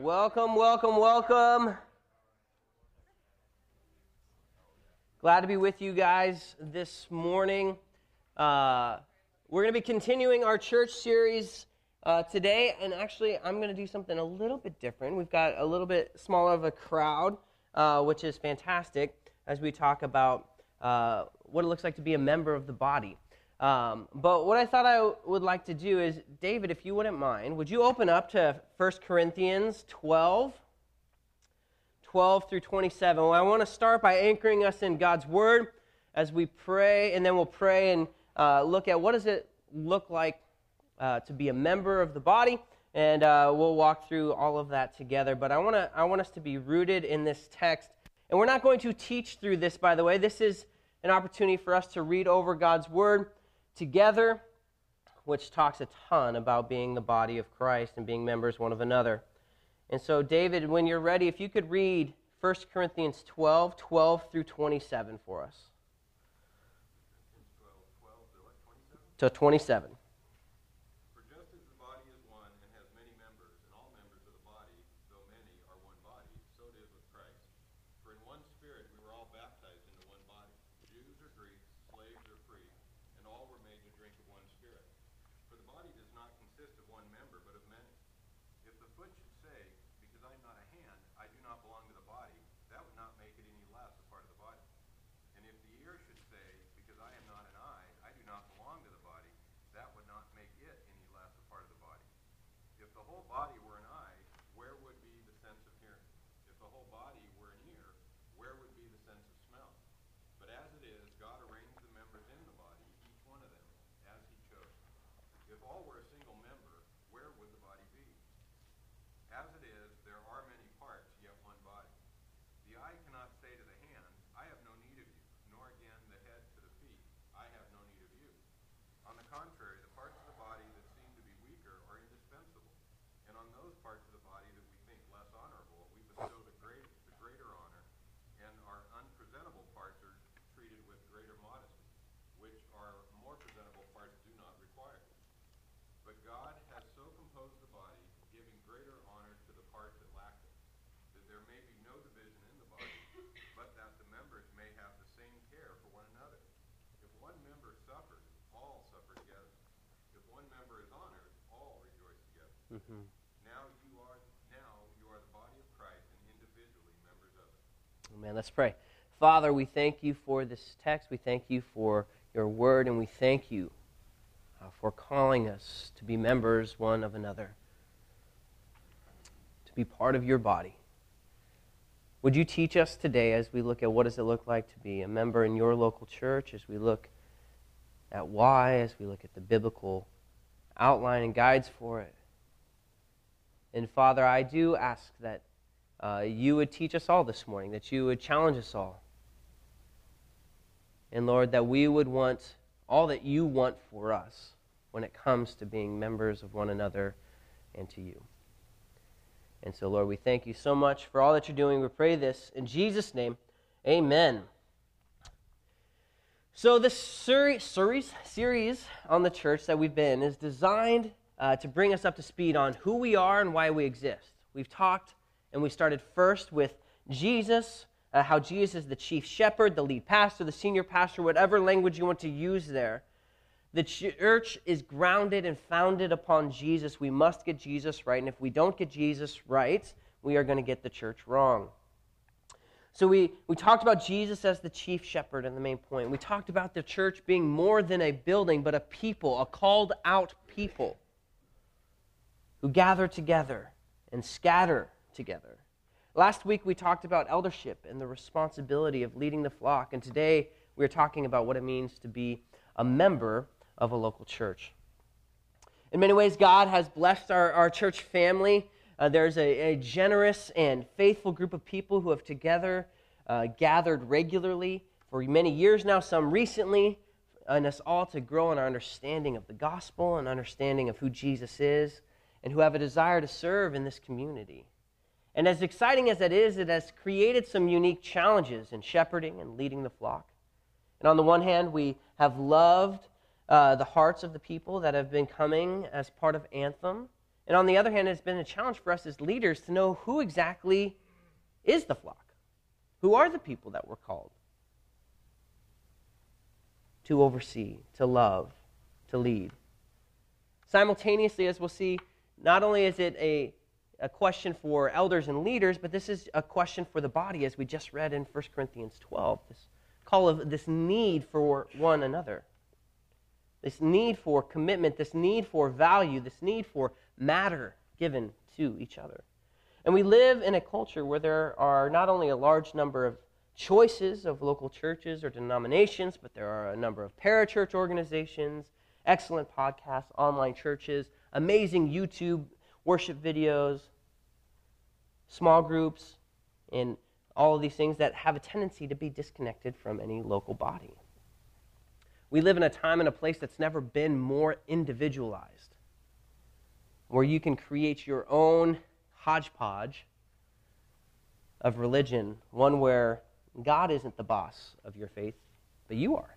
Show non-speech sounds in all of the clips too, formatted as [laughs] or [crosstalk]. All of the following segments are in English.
Welcome, welcome, welcome. Glad to be with you guys this morning. Uh, we're going to be continuing our church series uh, today, and actually, I'm going to do something a little bit different. We've got a little bit smaller of a crowd, uh, which is fantastic as we talk about uh, what it looks like to be a member of the body. Um, but what I thought I would like to do is, David, if you wouldn't mind, would you open up to 1 Corinthians 12? 12 through 27. Well, I want to start by anchoring us in God's Word as we pray, and then we'll pray and uh, look at what does it look like uh, to be a member of the body, and uh, we'll walk through all of that together. But I want to I want us to be rooted in this text, and we're not going to teach through this. By the way, this is an opportunity for us to read over God's Word together, which talks a ton about being the body of Christ and being members one of another. And so, David, when you're ready, if you could read 1 Corinthians 12, 12 through 27 for us. 12, 12, to 27. Mm-hmm. Amen. Let's pray. Father, we thank you for this text. We thank you for your word, and we thank you uh, for calling us to be members one of another, to be part of your body. Would you teach us today as we look at what does it look like to be a member in your local church, as we look at why, as we look at the biblical outline and guides for it? And Father, I do ask that uh, you would teach us all this morning, that you would challenge us all. And Lord, that we would want all that you want for us when it comes to being members of one another and to you. And so, Lord, we thank you so much for all that you're doing. We pray this in Jesus' name. Amen. So, this series, series on the church that we've been is designed uh, to bring us up to speed on who we are and why we exist. We've talked and we started first with Jesus, uh, how Jesus is the chief shepherd, the lead pastor, the senior pastor, whatever language you want to use there. The church is grounded and founded upon Jesus. We must get Jesus right. And if we don't get Jesus right, we are going to get the church wrong. So we, we talked about Jesus as the chief shepherd in the main point. We talked about the church being more than a building, but a people, a called out people who gather together and scatter together. Last week we talked about eldership and the responsibility of leading the flock, and today we're talking about what it means to be a member of a local church. In many ways, God has blessed our, our church family. Uh, there's a, a, generous and faithful group of people who have together uh, gathered regularly for many years now, some recently, and us all to grow in our understanding of the gospel and understanding of who Jesus is and who have a desire to serve in this community. And as exciting as that is, it has created some unique challenges in shepherding and leading the flock. And on the one hand, we have loved uh, the hearts of the people that have been coming as part of Anthem. And on the other hand, it's been a challenge for us as leaders to know who exactly is the flock. Who are the people that we're called to oversee, to love, to lead? Simultaneously, as we'll see, not only is it a, a question for elders and leaders, but this is a question for the body, as we just read in 1 Corinthians 12. This call of this need for one another, this need for commitment, this need for value, this need for matter given to each other. And we live in a culture where there are not only a large number of choices of local churches or denominations, but there are a number of parachurch organizations, excellent podcasts, online churches, amazing YouTube worship videos, small groups, and all of these things that have a tendency to be disconnected from any local body. We live in a time and a place that's never been more individualized, where you can create your own hodgepodge of religion, one where God isn't the boss of your faith, but you are.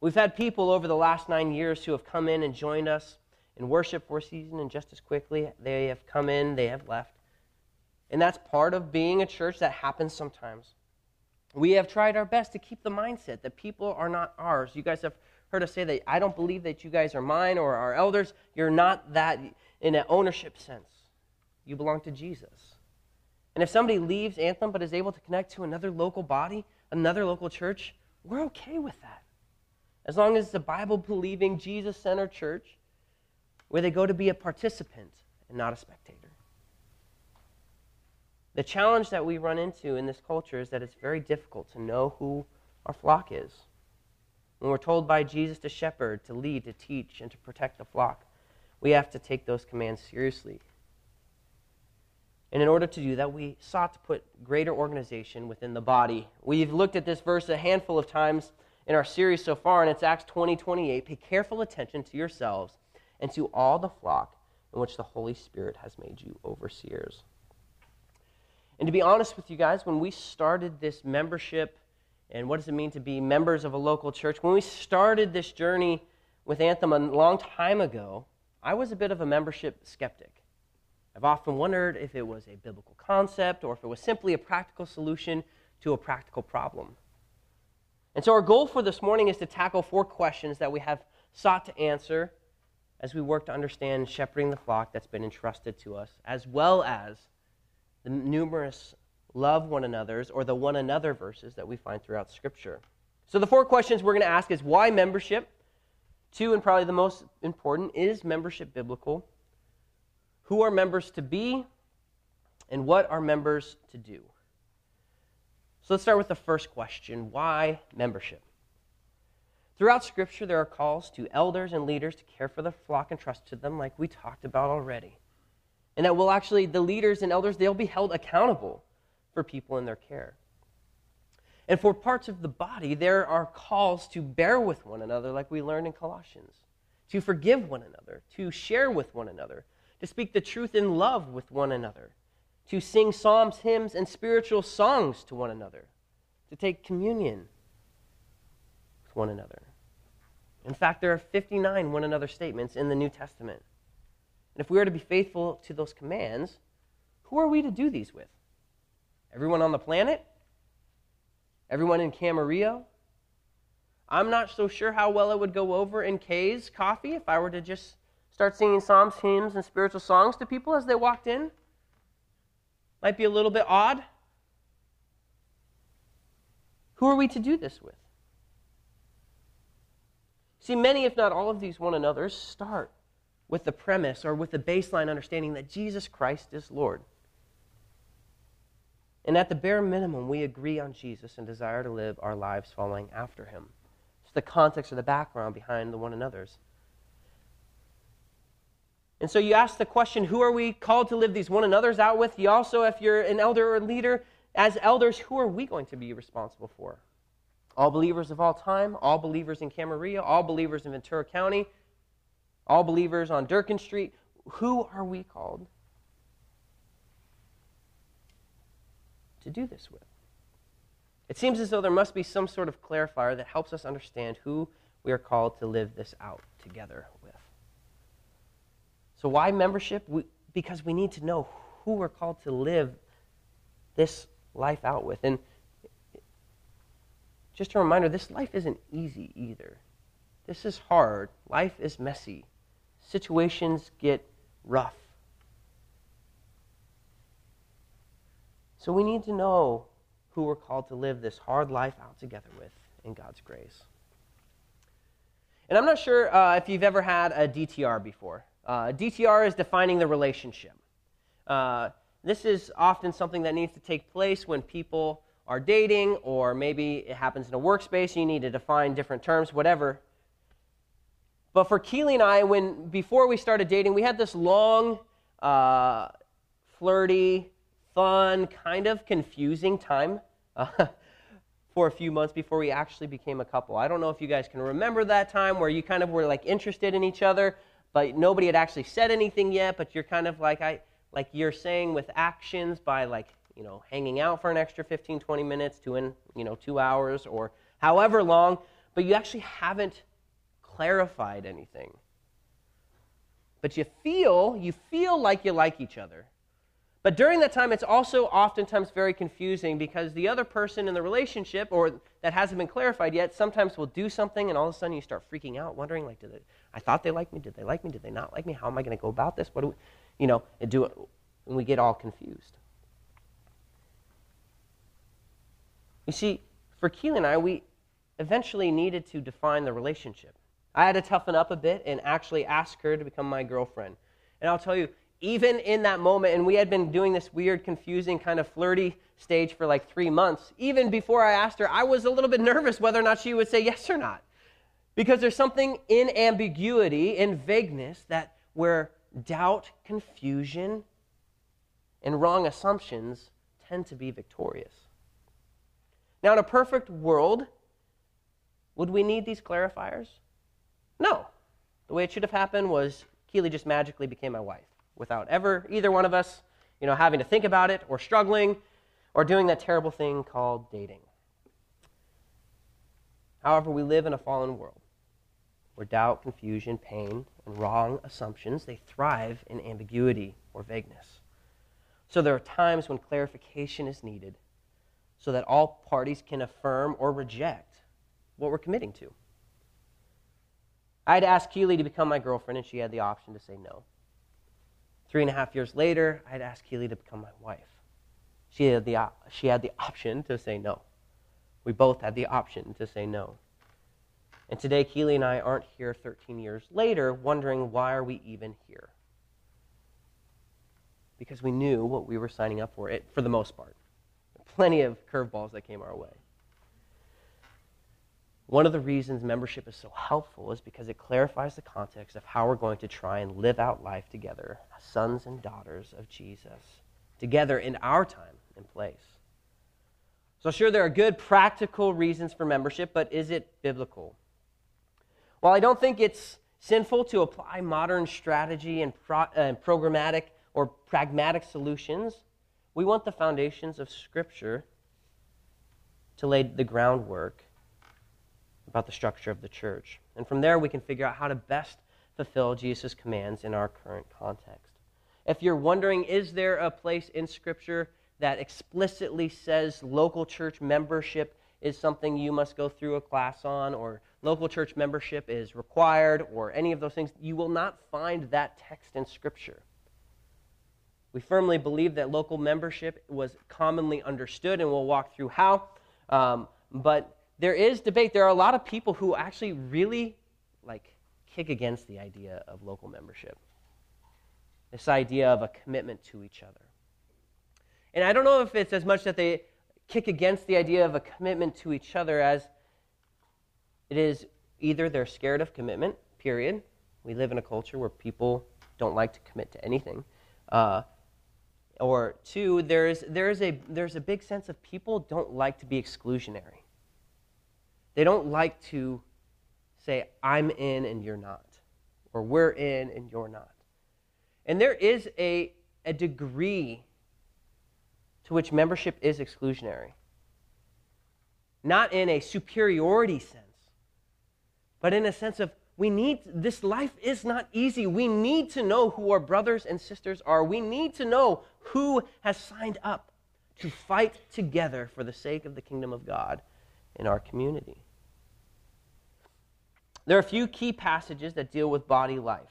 We've had people over the last nine years who have come in and joined us in worship for a season, and just as quickly, they have come in, they have left. And that's part of being a church that happens sometimes. We have tried our best to keep the mindset that people are not ours. You guys have heard us say that I don't believe that you guys are mine or our elders. You're not that in an ownership sense. You belong to Jesus. And if somebody leaves Anthem but is able to connect to another local body, another local church, we're okay with that. As long as it's a Bible believing, Jesus centered church where they go to be a participant and not a spectator. The challenge that we run into in this culture is that it's very difficult to know who our flock is. When we're told by Jesus to shepherd, to lead, to teach, and to protect the flock, we have to take those commands seriously. And in order to do that, we sought to put greater organization within the body. We've looked at this verse a handful of times in our series so far, and it's Acts 20 28. Pay careful attention to yourselves and to all the flock in which the Holy Spirit has made you overseers. And to be honest with you guys, when we started this membership, and what does it mean to be members of a local church? When we started this journey with Anthem a long time ago, I was a bit of a membership skeptic. I've often wondered if it was a biblical concept or if it was simply a practical solution to a practical problem. And so, our goal for this morning is to tackle four questions that we have sought to answer as we work to understand shepherding the flock that's been entrusted to us, as well as the numerous love one another's or the one another verses that we find throughout Scripture. So, the four questions we're going to ask is why membership? Two, and probably the most important, is membership biblical? Who are members to be? And what are members to do? So let's start with the first question why membership? Throughout Scripture, there are calls to elders and leaders to care for the flock entrusted to them, like we talked about already. And that will actually, the leaders and elders, they'll be held accountable for people in their care. And for parts of the body, there are calls to bear with one another, like we learned in Colossians, to forgive one another, to share with one another, to speak the truth in love with one another, to sing psalms, hymns, and spiritual songs to one another, to take communion with one another. In fact, there are 59 one another statements in the New Testament. And if we are to be faithful to those commands, who are we to do these with? Everyone on the planet? Everyone in Camarillo? I'm not so sure how well it would go over in Kay's coffee if I were to just start singing psalms, hymns, and spiritual songs to people as they walked in. Might be a little bit odd. Who are we to do this with? See, many, if not all of these one another's, start with the premise or with the baseline understanding that Jesus Christ is Lord. And at the bare minimum, we agree on Jesus and desire to live our lives following after him. It's the context or the background behind the one another's. And so you ask the question who are we called to live these one another's out with? You also, if you're an elder or leader, as elders, who are we going to be responsible for? All believers of all time, all believers in Camarillo, all believers in Ventura County, all believers on Durkin Street. Who are we called to do this with. It seems as though there must be some sort of clarifier that helps us understand who we are called to live this out together with. So, why membership? We, because we need to know who we're called to live this life out with. And just a reminder this life isn't easy either. This is hard. Life is messy. Situations get rough. So we need to know who we're called to live this hard life out together with in God's grace. And I'm not sure uh, if you've ever had a DTR before. Uh, DTR is defining the relationship. Uh, this is often something that needs to take place when people are dating, or maybe it happens in a workspace. You need to define different terms, whatever. But for Keely and I, when before we started dating, we had this long, uh, flirty, fun, kind of confusing time uh, [laughs] for a few months before we actually became a couple. I don't know if you guys can remember that time where you kind of were like interested in each other, but nobody had actually said anything yet. But you're kind of like I like you're saying with actions by like you know, hanging out for an extra 15, 20 minutes, to in, you know, two hours or however long, but you actually haven't clarified anything. But you feel, you feel like you like each other. But during that time, it's also oftentimes very confusing because the other person in the relationship, or that hasn't been clarified yet, sometimes will do something, and all of a sudden you start freaking out, wondering, like, did they, I thought they liked me? Did they like me? Did they not like me? How am I going to go about this? What do we, you know, and do it, and we get all confused. You see, for Keely and I, we eventually needed to define the relationship. I had to toughen up a bit and actually ask her to become my girlfriend. And I'll tell you, even in that moment, and we had been doing this weird, confusing, kind of flirty stage for like three months, even before I asked her, I was a little bit nervous whether or not she would say yes or not. Because there's something in ambiguity, in vagueness, that where doubt, confusion, and wrong assumptions tend to be victorious. Now, in a perfect world, would we need these clarifiers? No. The way it should have happened was Keely just magically became my wife without ever either one of us, you know, having to think about it or struggling or doing that terrible thing called dating. However, we live in a fallen world where doubt, confusion, pain, and wrong assumptions, they thrive in ambiguity or vagueness. So there are times when clarification is needed so that all parties can affirm or reject what we're committing to. I had asked Keely to become my girlfriend, and she had the option to say no. Three and a half years later, I had asked Keely to become my wife. She had, the, she had the option to say no. We both had the option to say no. And today, Keely and I aren't here 13 years later wondering why are we even here? Because we knew what we were signing up for, it, for the most part plenty of curveballs that came our way. One of the reasons membership is so helpful is because it clarifies the context of how we're going to try and live out life together sons and daughters of Jesus, together in our time and place. So, sure, there are good practical reasons for membership, but is it biblical? While I don't think it's sinful to apply modern strategy and, pro- and programmatic or pragmatic solutions, we want the foundations of Scripture to lay the groundwork about the structure of the church. And from there, we can figure out how to best fulfill Jesus' commands in our current context. If you're wondering, is there a place in Scripture that explicitly says local church membership is something you must go through a class on, or local church membership is required, or any of those things, you will not find that text in Scripture. We firmly believe that local membership was commonly understood, and we'll walk through how. Um, but there is debate. There are a lot of people who actually really like kick against the idea of local membership. This idea of a commitment to each other. And I don't know if it's as much that they kick against the idea of a commitment to each other as it is either they're scared of commitment, period. We live in a culture where people don't like to commit to anything. Uh, or two, there's, there's, a, there's a big sense of people don't like to be exclusionary. They don't like to say, I'm in and you're not, or we're in and you're not. And there is a, a degree to which membership is exclusionary. Not in a superiority sense, but in a sense of We need, this life is not easy. We need to know who our brothers and sisters are. We need to know who has signed up to fight together for the sake of the kingdom of God in our community. There are a few key passages that deal with body life,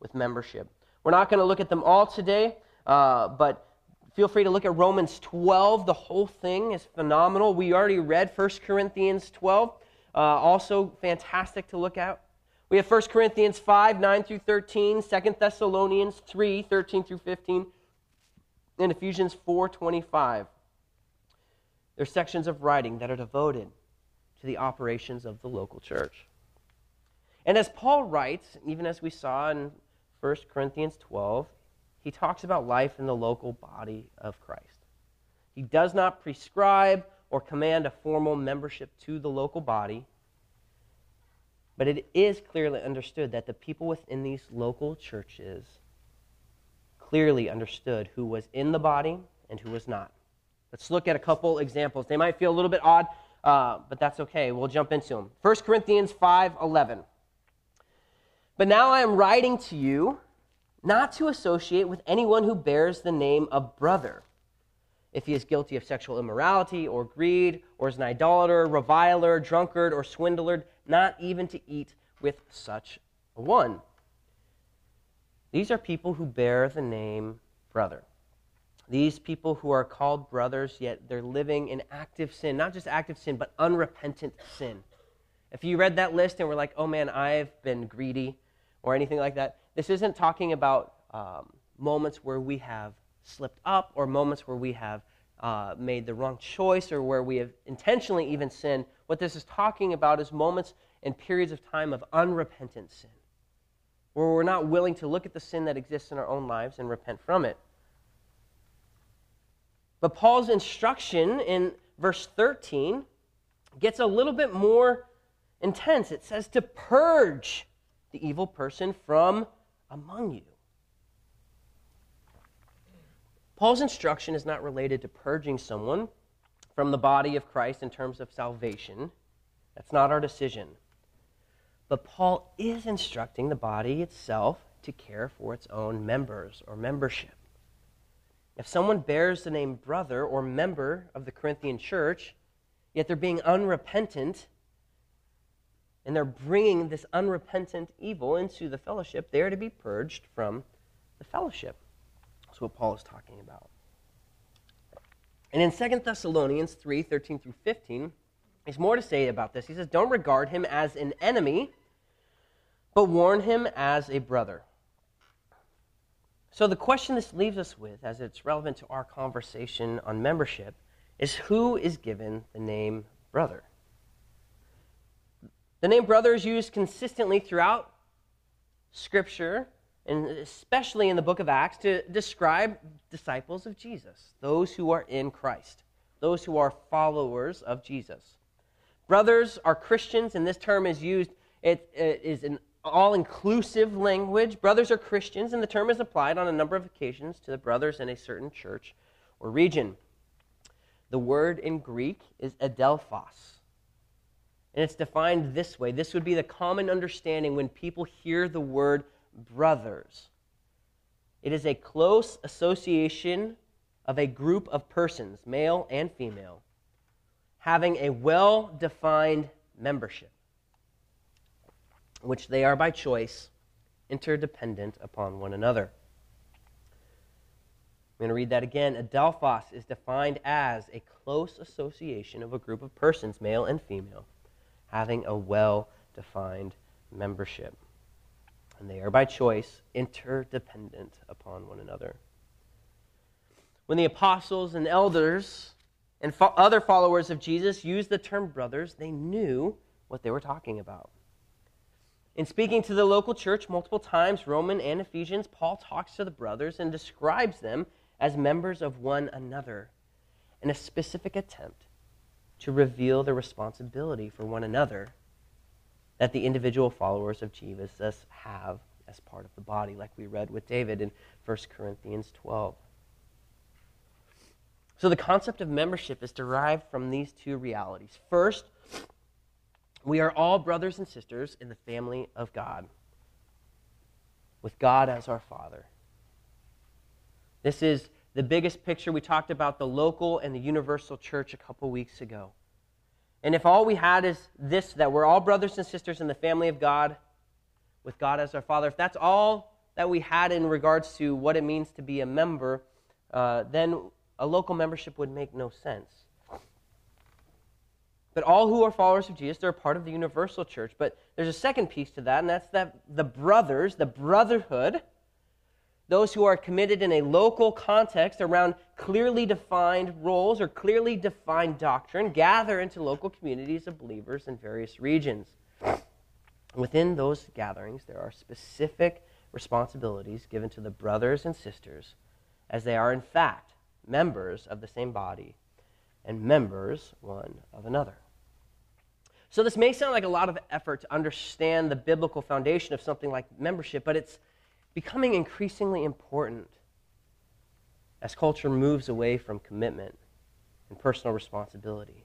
with membership. We're not going to look at them all today, uh, but feel free to look at Romans 12. The whole thing is phenomenal. We already read 1 Corinthians 12, uh, also fantastic to look at. We have 1 Corinthians 5, 9 through 13, 2 Thessalonians 3, 13 through 15, and Ephesians 4, 25. There are sections of writing that are devoted to the operations of the local church. And as Paul writes, even as we saw in 1 Corinthians 12, he talks about life in the local body of Christ. He does not prescribe or command a formal membership to the local body, but it is clearly understood that the people within these local churches clearly understood who was in the body and who was not. Let's look at a couple examples. They might feel a little bit odd, uh, but that's okay. We'll jump into them. 1 Corinthians 5:11. But now I am writing to you not to associate with anyone who bears the name of brother. If he is guilty of sexual immorality or greed, or is an idolater, reviler, drunkard, or swindler, not even to eat with such a one. These are people who bear the name brother. These people who are called brothers, yet they're living in active sin, not just active sin, but unrepentant sin. If you read that list and were like, oh man, I've been greedy or anything like that, this isn't talking about um, moments where we have slipped up or moments where we have uh, made the wrong choice or where we have intentionally even sinned. What this is talking about is moments and periods of time of unrepentant sin, where we're not willing to look at the sin that exists in our own lives and repent from it. But Paul's instruction in verse 13 gets a little bit more intense. It says to purge the evil person from among you. Paul's instruction is not related to purging someone from the body of Christ in terms of salvation. That's not our decision. But Paul is instructing the body itself to care for its own members or membership. If someone bears the name brother or member of the Corinthian church, yet they're being unrepentant, and they're bringing this unrepentant evil into the fellowship, they are to be purged from the fellowship. That's what Paul is talking about. And in 2 Thessalonians 3 13 through 15, there's more to say about this. He says, Don't regard him as an enemy, but warn him as a brother. So, the question this leaves us with, as it's relevant to our conversation on membership, is who is given the name brother? The name brother is used consistently throughout Scripture, and especially in the book of Acts, to describe disciples of Jesus, those who are in Christ, those who are followers of Jesus. Brothers are Christians, and this term is used, it, it is an all inclusive language. Brothers are Christians, and the term is applied on a number of occasions to the brothers in a certain church or region. The word in Greek is adelphos and it's defined this way. This would be the common understanding when people hear the word brothers. It is a close association of a group of persons, male and female, having a well defined membership, which they are by choice interdependent upon one another. I'm going to read that again. Adelphos is defined as a close association of a group of persons, male and female, having a well defined membership. And they are by choice interdependent upon one another. When the apostles and elders and fo- other followers of Jesus used the term brothers, they knew what they were talking about. In speaking to the local church multiple times, Roman and Ephesians, Paul talks to the brothers and describes them as members of one another in a specific attempt to reveal the responsibility for one another that the individual followers of Jesus have as part of the body, like we read with David in 1 Corinthians 12. So the concept of membership is derived from these two realities. First, We are all brothers and sisters in the family of God, with God as our Father. This is the biggest picture. We talked about the local and the universal church a couple weeks ago. And if all we had is this, that we're all brothers and sisters in the family of God, with God as our Father, if that's all that we had in regards to what it means to be a member, uh, then a local membership would make no sense. All who are followers of Jesus, they're a part of the universal church. But there's a second piece to that, and that's that the brothers, the brotherhood, those who are committed in a local context around clearly defined roles or clearly defined doctrine, gather into local communities of believers in various regions. Within those gatherings, there are specific responsibilities given to the brothers and sisters, as they are, in fact, members of the same body and members one of another. So, this may sound like a lot of effort to understand the biblical foundation of something like membership, but it's becoming increasingly important as culture moves away from commitment and personal responsibility.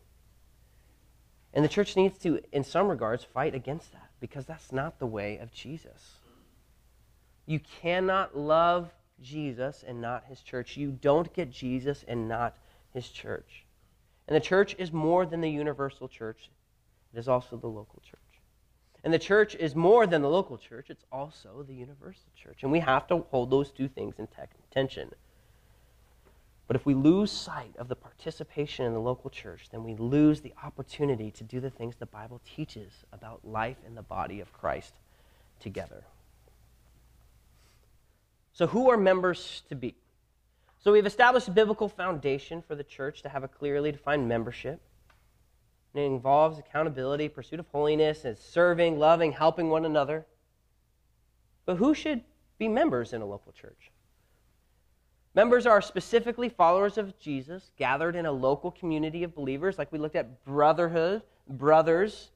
And the church needs to, in some regards, fight against that because that's not the way of Jesus. You cannot love Jesus and not his church. You don't get Jesus and not his church. And the church is more than the universal church, it is also the local church. And the church is more than the local church, it's also the universal church. And we have to hold those two things in tension. But if we lose sight of the participation in the local church, then we lose the opportunity to do the things the Bible teaches about life in the body of Christ together. So, who are members to be? So, we've established a biblical foundation for the church to have a clearly defined membership. And it involves accountability, pursuit of holiness, and serving, loving, helping one another. But who should be members in a local church? Members are specifically followers of Jesus, gathered in a local community of believers, like we looked at brotherhood, brothers.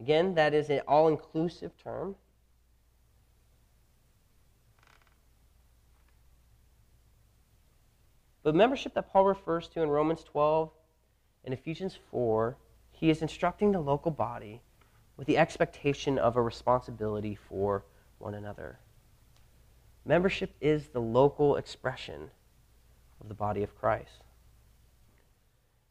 Again, that is an all inclusive term. But membership that Paul refers to in Romans 12 in Ephesians 4, he is instructing the local body with the expectation of a responsibility for one another. Membership is the local expression of the body of Christ.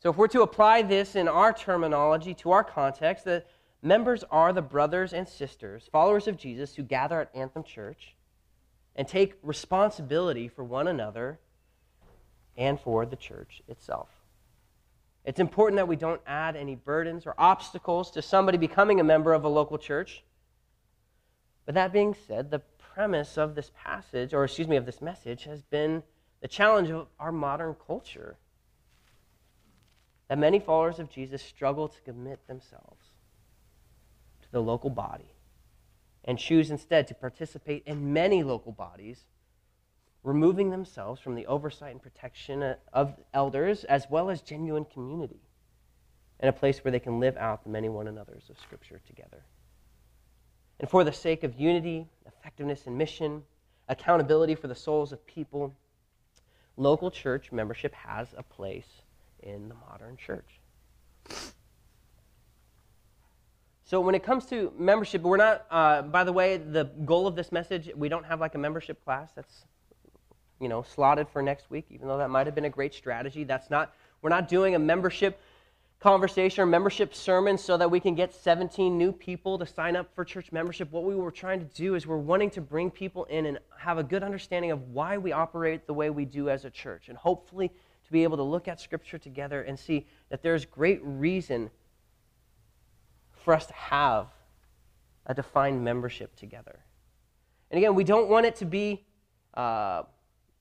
So, if we're to apply this in our terminology to our context, the members are the brothers and sisters, followers of Jesus, who gather at Anthem Church and take responsibility for one another and for the church itself. It's important that we don't add any burdens or obstacles to somebody becoming a member of a local church. But that being said, the premise of this passage, or excuse me, of this message, has been the challenge of our modern culture. That many followers of Jesus struggle to commit themselves to the local body and choose instead to participate in many local bodies removing themselves from the oversight and protection of elders as well as genuine community and a place where they can live out the many one another's of Scripture together. And for the sake of unity, effectiveness in mission, accountability for the souls of people, local church membership has a place in the modern church. So when it comes to membership, we're not, uh, by the way, the goal of this message, we don't have like a membership class. That's you know, slotted for next week, even though that might have been a great strategy. That's not, we're not doing a membership conversation or membership sermon so that we can get 17 new people to sign up for church membership. What we were trying to do is we're wanting to bring people in and have a good understanding of why we operate the way we do as a church. And hopefully to be able to look at Scripture together and see that there's great reason for us to have a defined membership together. And again, we don't want it to be. Uh,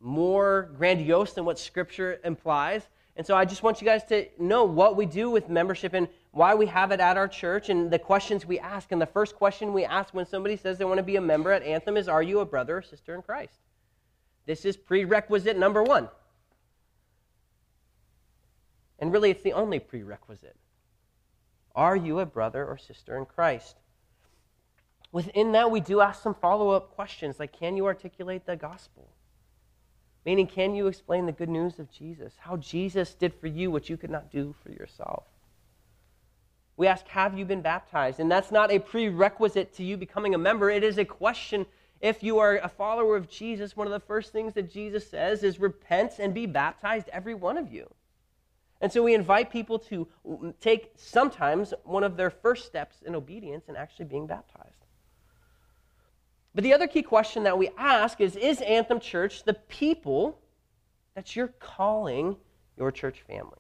more grandiose than what Scripture implies. And so I just want you guys to know what we do with membership and why we have it at our church and the questions we ask. And the first question we ask when somebody says they want to be a member at Anthem is Are you a brother or sister in Christ? This is prerequisite number one. And really, it's the only prerequisite. Are you a brother or sister in Christ? Within that, we do ask some follow up questions like Can you articulate the gospel? Meaning, can you explain the good news of Jesus? How Jesus did for you what you could not do for yourself? We ask, Have you been baptized? And that's not a prerequisite to you becoming a member. It is a question. If you are a follower of Jesus, one of the first things that Jesus says is repent and be baptized, every one of you. And so we invite people to take sometimes one of their first steps in obedience and actually being baptized. But the other key question that we ask is Is Anthem Church the people that you're calling your church family?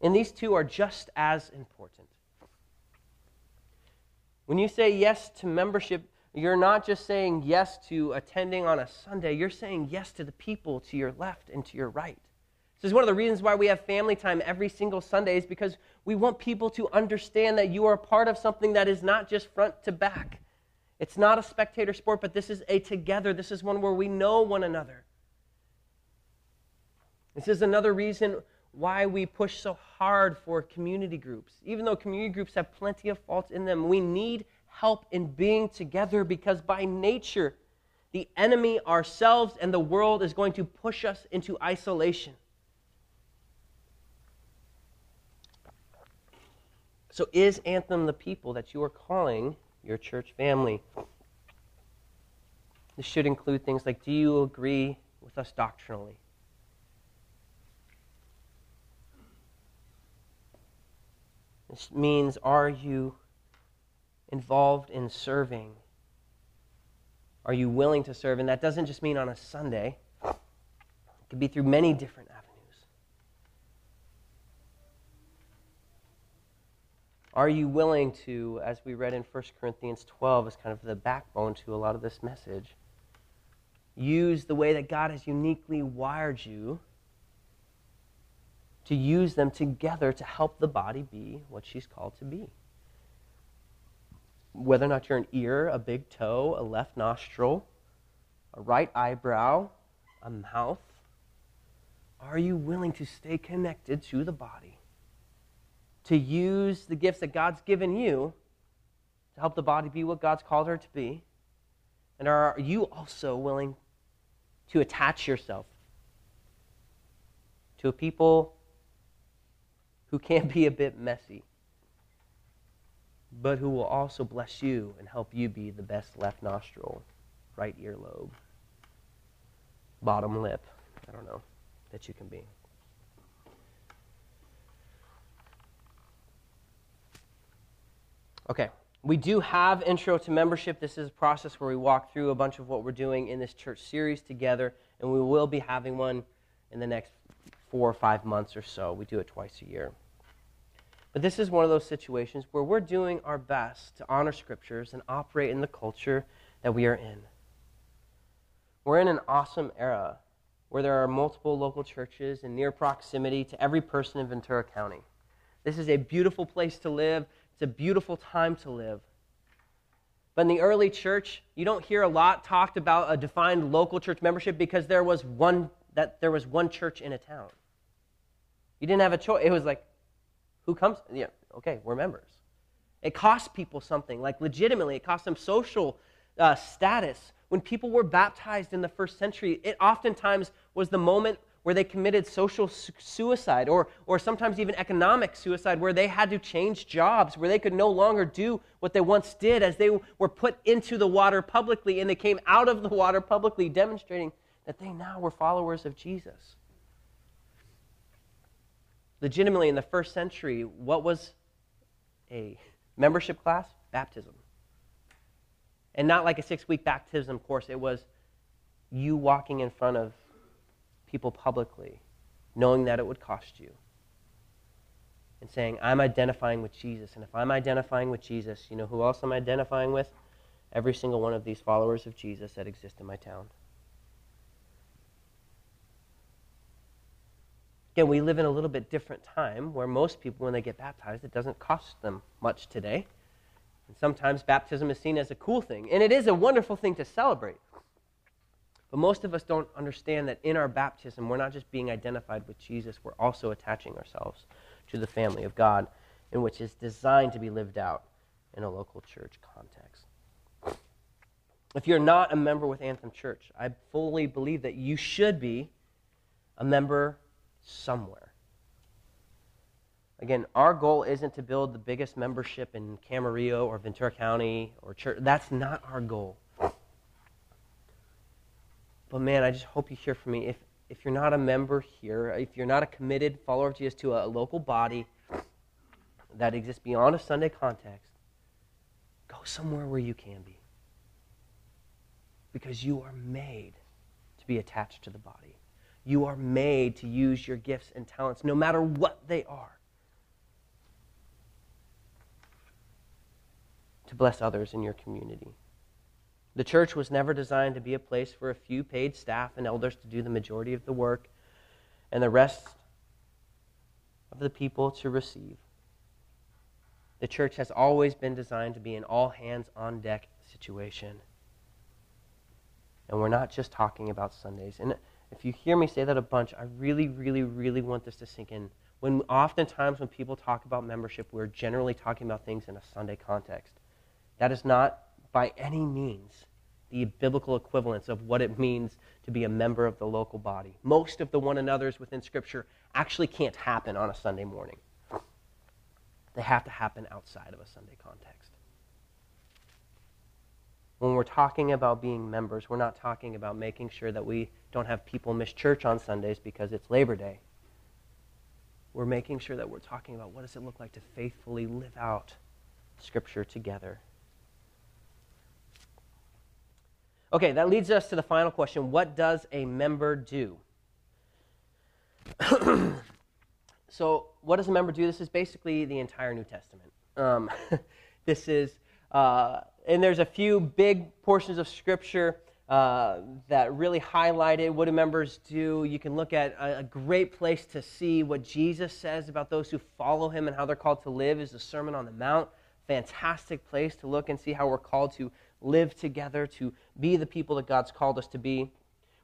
And these two are just as important. When you say yes to membership, you're not just saying yes to attending on a Sunday, you're saying yes to the people to your left and to your right. This is one of the reasons why we have family time every single Sunday, is because we want people to understand that you are a part of something that is not just front to back. It's not a spectator sport, but this is a together. This is one where we know one another. This is another reason why we push so hard for community groups. Even though community groups have plenty of faults in them, we need help in being together because by nature, the enemy, ourselves, and the world is going to push us into isolation. So, is Anthem the people that you are calling your church family? This should include things like do you agree with us doctrinally? This means, are you involved in serving? Are you willing to serve? And that doesn't just mean on a Sunday, it could be through many different avenues. Are you willing to, as we read in 1 Corinthians 12, as kind of the backbone to a lot of this message, use the way that God has uniquely wired you to use them together to help the body be what she's called to be. Whether or not you're an ear, a big toe, a left nostril, a right eyebrow, a mouth, are you willing to stay connected to the body? To use the gifts that God's given you to help the body be what God's called her to be? And are you also willing to attach yourself to a people who can be a bit messy, but who will also bless you and help you be the best left nostril, right earlobe, bottom lip, I don't know, that you can be. Okay, we do have Intro to Membership. This is a process where we walk through a bunch of what we're doing in this church series together, and we will be having one in the next four or five months or so. We do it twice a year. But this is one of those situations where we're doing our best to honor scriptures and operate in the culture that we are in. We're in an awesome era where there are multiple local churches in near proximity to every person in Ventura County. This is a beautiful place to live. It's a beautiful time to live. But in the early church, you don't hear a lot talked about a defined local church membership because there was one that there was one church in a town. You didn't have a choice. It was like, who comes? Yeah, okay, we're members. It cost people something. Like, legitimately, it cost them social uh, status. When people were baptized in the first century, it oftentimes was the moment where they committed social su- suicide or, or sometimes even economic suicide, where they had to change jobs, where they could no longer do what they once did as they were put into the water publicly and they came out of the water publicly, demonstrating that they now were followers of Jesus. Legitimately, in the first century, what was a membership class? Baptism. And not like a six week baptism course, it was you walking in front of people publicly, knowing that it would cost you, and saying, I'm identifying with Jesus. And if I'm identifying with Jesus, you know who else I'm identifying with? Every single one of these followers of Jesus that exist in my town. Again, we live in a little bit different time where most people, when they get baptized, it doesn't cost them much today. And sometimes baptism is seen as a cool thing, and it is a wonderful thing to celebrate. But most of us don't understand that in our baptism, we're not just being identified with Jesus, we're also attaching ourselves to the family of God, in which is designed to be lived out in a local church context. If you're not a member with Anthem Church, I fully believe that you should be a member somewhere. Again, our goal isn't to build the biggest membership in Camarillo or Ventura County or church. That's not our goal. But man, I just hope you hear from me. If, if you're not a member here, if you're not a committed follower of Jesus to a local body that exists beyond a Sunday context, go somewhere where you can be. Because you are made to be attached to the body. You are made to use your gifts and talents, no matter what they are, to bless others in your community. The church was never designed to be a place for a few paid staff and elders to do the majority of the work and the rest of the people to receive. The church has always been designed to be an all hands on deck situation. And we're not just talking about Sundays. And if you hear me say that a bunch, I really, really, really want this to sink in. When oftentimes when people talk about membership, we're generally talking about things in a Sunday context. That is not by any means the biblical equivalence of what it means to be a member of the local body. Most of the one another's within Scripture actually can't happen on a Sunday morning, they have to happen outside of a Sunday context. When we're talking about being members, we're not talking about making sure that we don't have people miss church on Sundays because it's Labor Day. We're making sure that we're talking about what does it look like to faithfully live out Scripture together. Okay, that leads us to the final question What does a member do? [clears throat] so, what does a member do? This is basically the entire New Testament. Um, [laughs] this is, uh, and there's a few big portions of Scripture uh, that really highlighted what do members do. You can look at a, a, great place to see what Jesus says about those who follow him and how they're called to live is the Sermon on the Mount. Fantastic place to look and see how we're called to live together, to be the people that God's called us to be.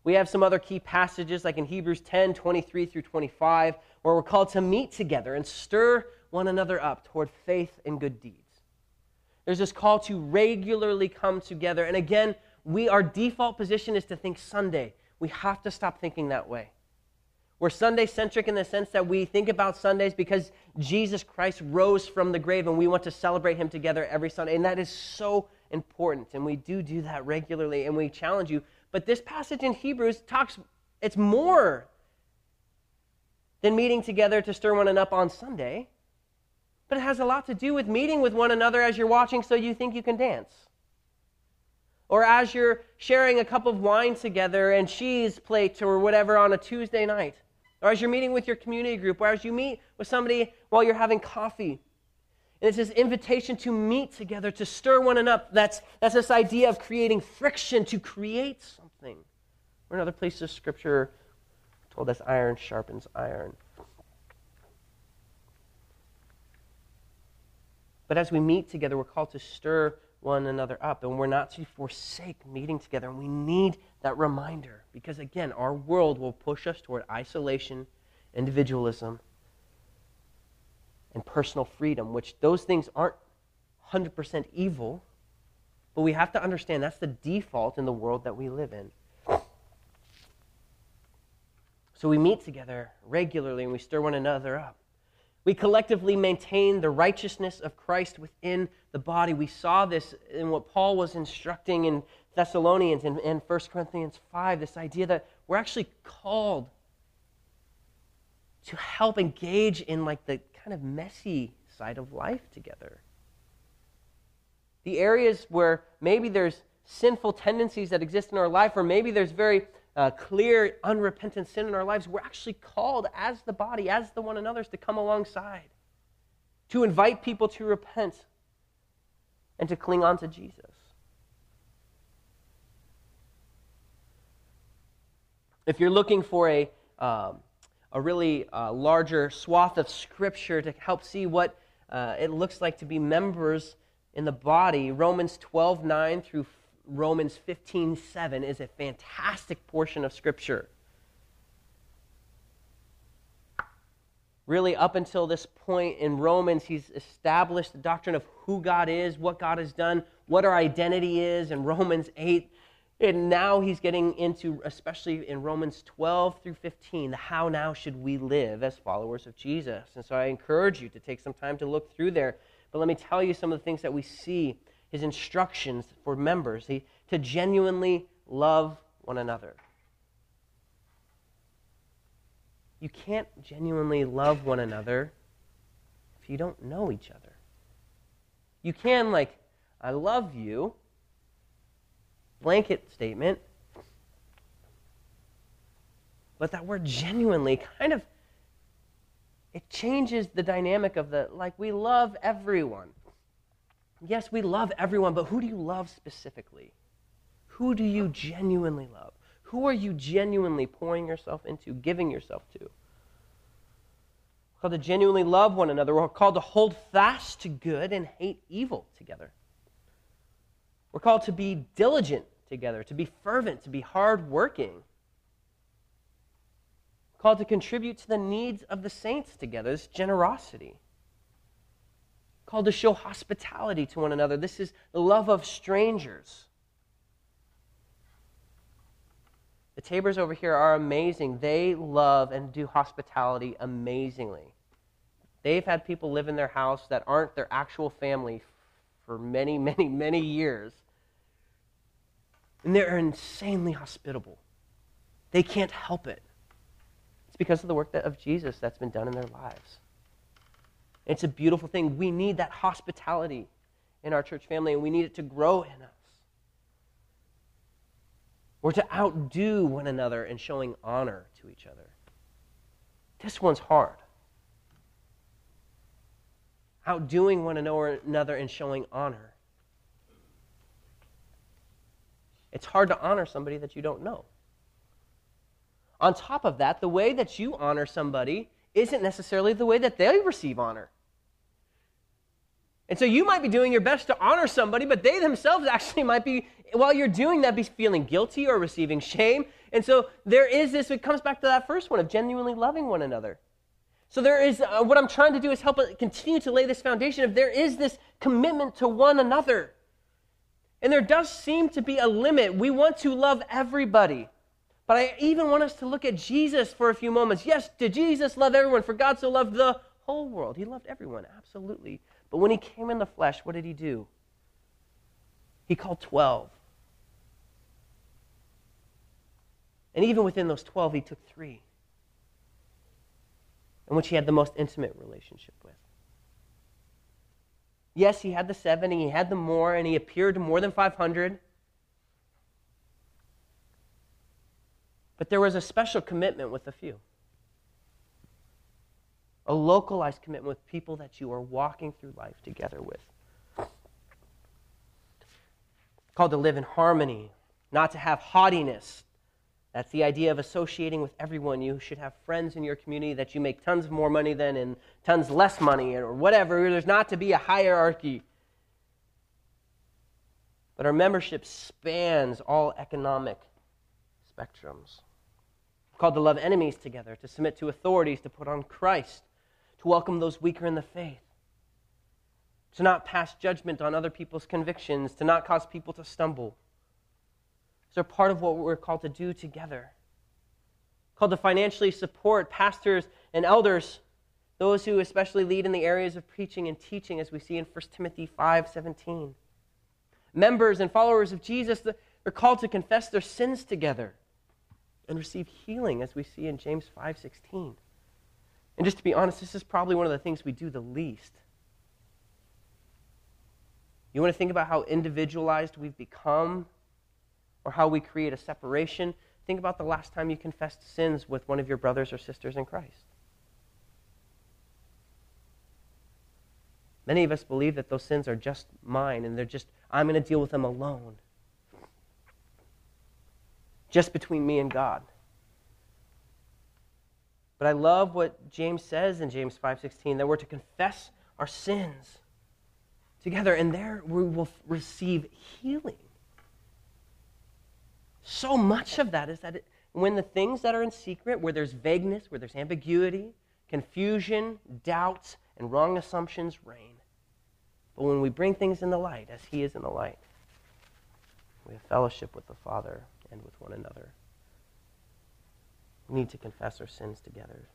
We have some other key passages, like in Hebrews 10 23 through 25, where we're called to meet together and stir one another up toward faith and good deeds. There's this call to regularly come together. And again, we our default position is to think Sunday. We have to stop thinking that way. We're Sunday centric in the sense that we think about Sundays because Jesus Christ rose from the grave and we want to celebrate him together every Sunday. And that is so important, and we do do that regularly, and we challenge you. But this passage in Hebrews talks, it's more than meeting together to stir one another up on Sunday, but it has a lot to do with meeting with one another as you're watching so you think you can dance. Or as you're sharing a cup of wine together and cheese plates or whatever on a Tuesday night. Or as you're meeting with your community group, or as you meet with somebody while you're having coffee it's this invitation to meet together, to stir one another. That's, that's this idea of creating friction, to create something. Or another place of Scripture told us iron sharpens iron. But as we meet together, we're called to stir one another up, and we're not to forsake meeting together. And we need that reminder because, again, our world will push us toward isolation, individualism, and personal freedom, which those things aren't 100% evil, but we have to understand that's the default in the world that we live in. So we meet together regularly and we stir one another up. We collectively maintain the righteousness of Christ within the body. We saw this in what Paul was instructing in Thessalonians and, and 1 Corinthians 5 this idea that we're actually called to help engage in like the kind of messy side of life together. The areas where maybe there's sinful tendencies that exist in our life, or maybe there's very uh, clear, unrepentant sin in our lives, we're actually called as the body, as the one another's, to come alongside, to invite people to repent, and to cling on to Jesus. If you're looking for a um, a really uh, larger swath of Scripture to help see what uh, it looks like to be members in the body. Romans 12 9 through Romans 15 7 is a fantastic portion of Scripture. Really, up until this point in Romans, he's established the doctrine of who God is, what God has done, what our identity is. In Romans 8, And now he's getting into, especially in Romans 12 through 15, the how now should we live as followers of Jesus. And so I encourage you to take some time to look through there. But let me tell you some of the things that we see his instructions for members he, to genuinely love one another. You can't genuinely love one another if you don't know each other. You can, like, I love you, blanket statement, but that word genuinely kind of it changes the dynamic of the like we love everyone. Yes we love everyone but who do you love specifically? Who do you genuinely love? Who are you genuinely pouring yourself into giving yourself to? We're called to genuinely love one another. We're called to hold fast to good and hate evil together. We're called to be diligent together to be fervent to be hardworking called to contribute to the needs of the saints together. This generosity. Called to show hospitality to one another. This is the love of strangers. The Tabors over here are amazing. They love and do hospitality amazingly. They've had people live in their house that aren't their actual family for many, [laughs] many, many years. And they're insanely hospitable. They can't help it. It's because of the work that, of Jesus that's been done in their lives. It's a beautiful thing. We need that hospitality in our church family, and we need it to grow in us. We're to outdo one another in showing honor to each other. This one's hard. Outdoing one another and showing honor. It's hard to honor somebody that you don't know. On top of that, the way that you honor somebody isn't necessarily the way that they receive honor. And so you might be doing your best to honor somebody, but they themselves [laughs] actually might be, while you're doing that, be feeling guilty or receiving shame. And so there is this, it comes back to that first one of genuinely loving one another. So there is, uh, what I'm trying to do is help continue to lay this foundation of there is this commitment to one another. And there does seem to be a limit. We want to love everybody. But I even want us to look at Jesus for a few moments. Yes, did Jesus love everyone? For God so loved the whole world. He loved everyone, absolutely. But when he came in the flesh, what did he do? He called 12. And even within those 12, he took three, in which he had the most intimate relationship with. Yes, he had the seven, and he had the more, and he appeared to more than 500. But there was a special commitment with a few. A localized commitment with people that you are walking through life together with. Called to live in harmony, not to have haughtiness. That's the idea of associating with everyone. You should have friends in your community that you make tons more money than and tons less money or whatever. There's not to be a hierarchy. But our membership spans all economic spectrums. We're called to love enemies together, to submit to authorities, to put on Christ, to welcome those weaker in the faith, to not pass judgment on other people's convictions, to not cause people to stumble. These are part of what we're called to do together. Called to financially support pastors and elders, those who especially lead in the areas of preaching and teaching, as we see in 1 Timothy 5 17. Members and followers of Jesus are called to confess their sins together and receive healing as we see in James 5:16. And just to be honest, this is probably one of the things we do the least. You want to think about how individualized we've become or how we create a separation? Think about the last time you confessed sins with one of your brothers or sisters in Christ. Many of us believe that those sins are just mine and they're just, I'm going to deal with them alone just between me and God. But I love what James says in James 5:16 that we're to confess our sins together and there we will receive healing. So much of that is that it, when the things that are in secret, where there's vagueness, where there's ambiguity, confusion, doubts, and wrong assumptions reign. But when we bring things in the light, as He is in the light, We have fellowship with the Father and with one another. We need to confess our sins together.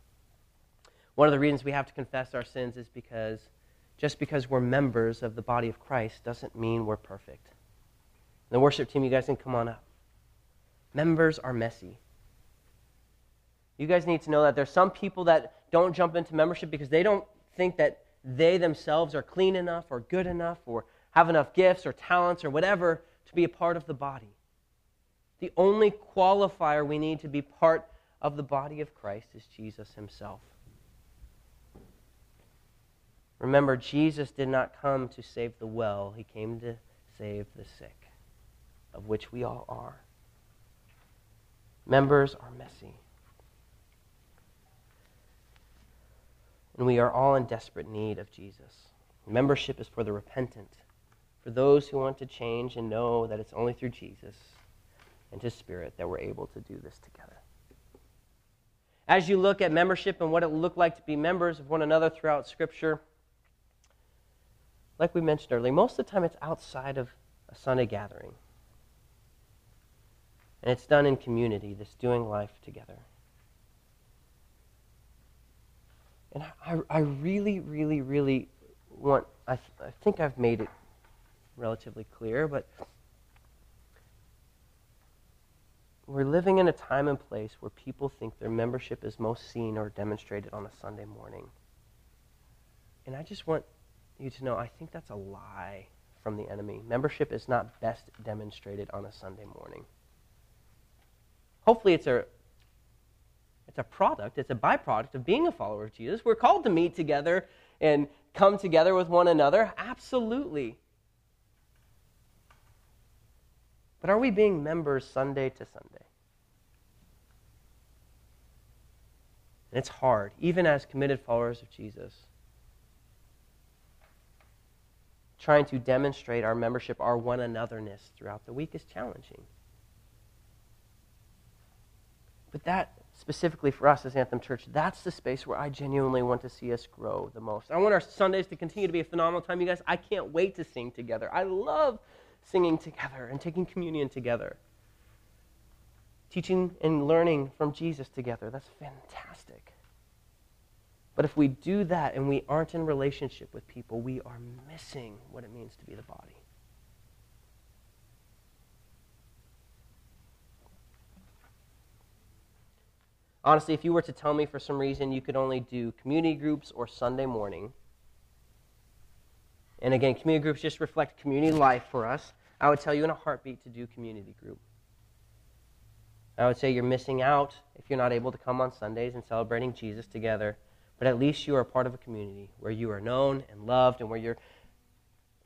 One of the reasons we have to confess our sins is because just because we're members of the body of Christ doesn't mean we're perfect. The worship team, you guys can come on up. Members are messy. You guys need to know that there's some people that don't jump into membership because they don't think that they themselves are clean enough or good enough or have enough gifts or talents or whatever to be a part of the body. The only qualifier we need to be part of the body of Christ is Jesus himself. Remember, Jesus did not come to save the well, he came to save the sick, of which we all are. Members are messy. And we are all in desperate need of Jesus. Membership is for the repentant, for those who want to change and know that it's only through Jesus and His Spirit that we're able to do this together. As you look at membership and what it looked like to be members of one another throughout Scripture, like we mentioned earlier, most of the time it's outside of a Sunday gathering. And it's done in community, this doing life together. And I, I really, really, really want, I, th- I think I've made it relatively clear, but we're living in a time and place where people think their membership is most seen or demonstrated on a Sunday morning. And I just want you to know I think that's a lie from the enemy. Membership is not best demonstrated on a Sunday morning. Hopefully, it's a it's a product, it's a byproduct of being a follower of Jesus. We're called to meet together and come together with one another. Absolutely. But are we being members Sunday to Sunday? And it's hard, even as committed followers of Jesus. Trying to demonstrate our membership, our one anotherness throughout the week is challenging. But that, specifically for us as Anthem Church, that's the space where I genuinely want to see us grow the most. I want our Sundays to continue to be a phenomenal time, you guys. I can't wait to sing together. I love singing together and taking communion together. Teaching and learning from Jesus together. That's fantastic. But if we do that and we aren't in relationship with people, we are missing what it means to be the body. Honestly, if you were to tell me for some reason you could only do community groups or Sunday morning, and again, community groups just reflect community life for us, I would tell you in a heartbeat to do community group. I would say you're missing out if you're not able to come on Sundays and celebrating Jesus together, but at least you are part of a community where you are known and loved and where you're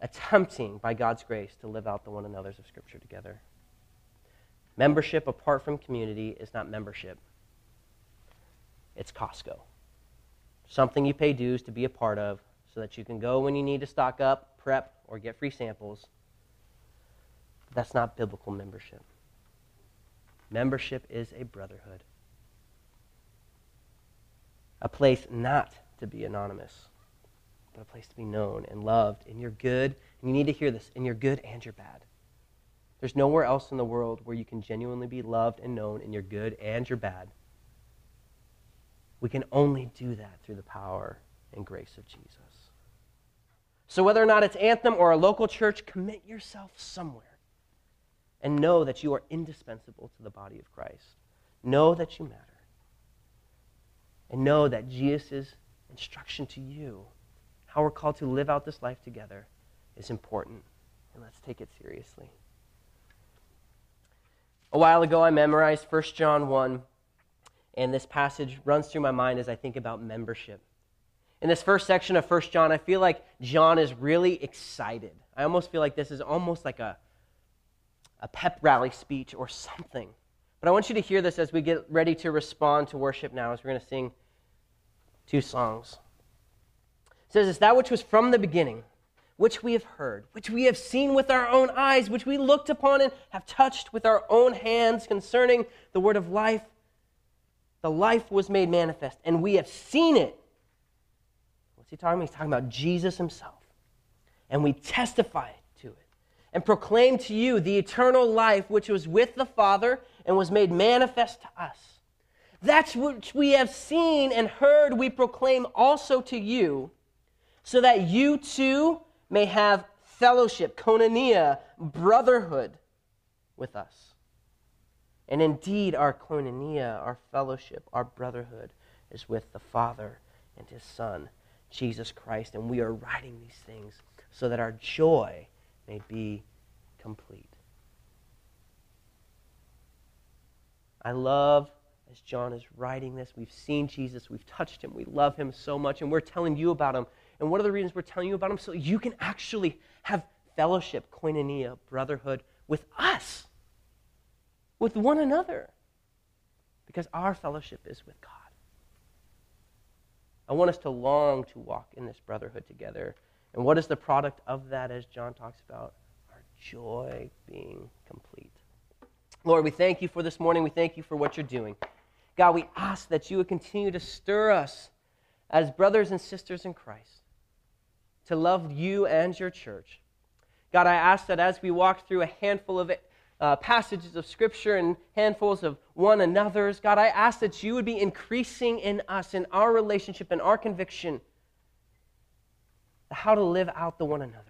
attempting, by God's grace, to live out the one another's of Scripture together. Membership apart from community is not membership, it's Costco. Something you pay dues to be a part of so that you can go when you need to stock up, prep, or get free samples that's not biblical membership. Membership is a brotherhood, a place not to be anonymous, but a place to be known and loved. And you're good, and you need to hear this, and you're good and you're bad. There's nowhere else in the world where you can genuinely be loved and known, and you're good and you're bad. We can only do that through the power and grace of Jesus. So, whether or not it's Anthem or a local church, commit yourself somewhere and know that you are indispensable to the body of Christ. Know that you matter. And know that Jesus' instruction to you, how we're called to live out this life together, is important. And let's take it seriously. A while ago, I memorized 1 John 1, and this passage runs through my mind as I think about membership. In this first section of 1 John, I feel like John is really excited. I almost feel like this is almost like a a pep rally speech or something. But I want you to hear this as we get ready to respond to worship now, as we're going to sing two songs. It says, It's that which was from the beginning, which we have heard, which we have seen with our own eyes, which we looked upon and have touched with our own hands concerning the word of life. The life was made manifest, and we have seen it. What's he talking about? He's talking about Jesus himself. And we testify to it and proclaim to you the eternal life which was with the Father and was made manifest to us. That's which we have seen and heard, we proclaim also to you, so that you too may have fellowship, koinonia, brotherhood with us. And indeed, our koinonia, our fellowship, our brotherhood is with the Father and His Son, Jesus Christ. And we are writing these things so that our joy may be complete. I love as John is writing this, we've seen Jesus, we've touched him, we love him so much, and we're telling you about him. And one of the reasons we're telling you about him so you can actually have fellowship, koinonia, brotherhood with us, with one another, because our fellowship is with God. I want us to long to walk in this brotherhood together. And what is the product of that, as John talks about? Our joy being complete. Lord, we thank you for this morning. We thank you for what you're doing. God, we ask that you would continue to stir us as brothers and sisters in Christ to love you and your church. God, I ask that as we walk through a handful of uh, passages of Scripture and handfuls of one another's, God, I ask that you would be increasing in us, in our relationship, and our conviction, how to live out the one another's.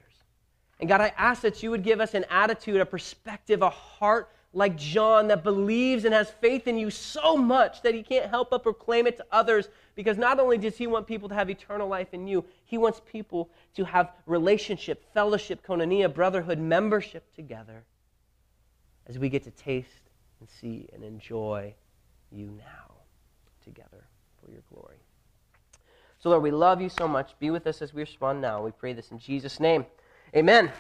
And God, I ask that you would give us an attitude, a perspective, a heart like John that believes and has faith in you so much that he can't help but proclaim it to others because not only does he want people to have eternal life in you, he wants people to have relationship, fellowship, koinonia, brotherhood, membership together as we get to taste and see and enjoy you now together for your glory. So, Lord, we love you so much. Be with us as we respond now. We pray this in Jesus' name. Amen.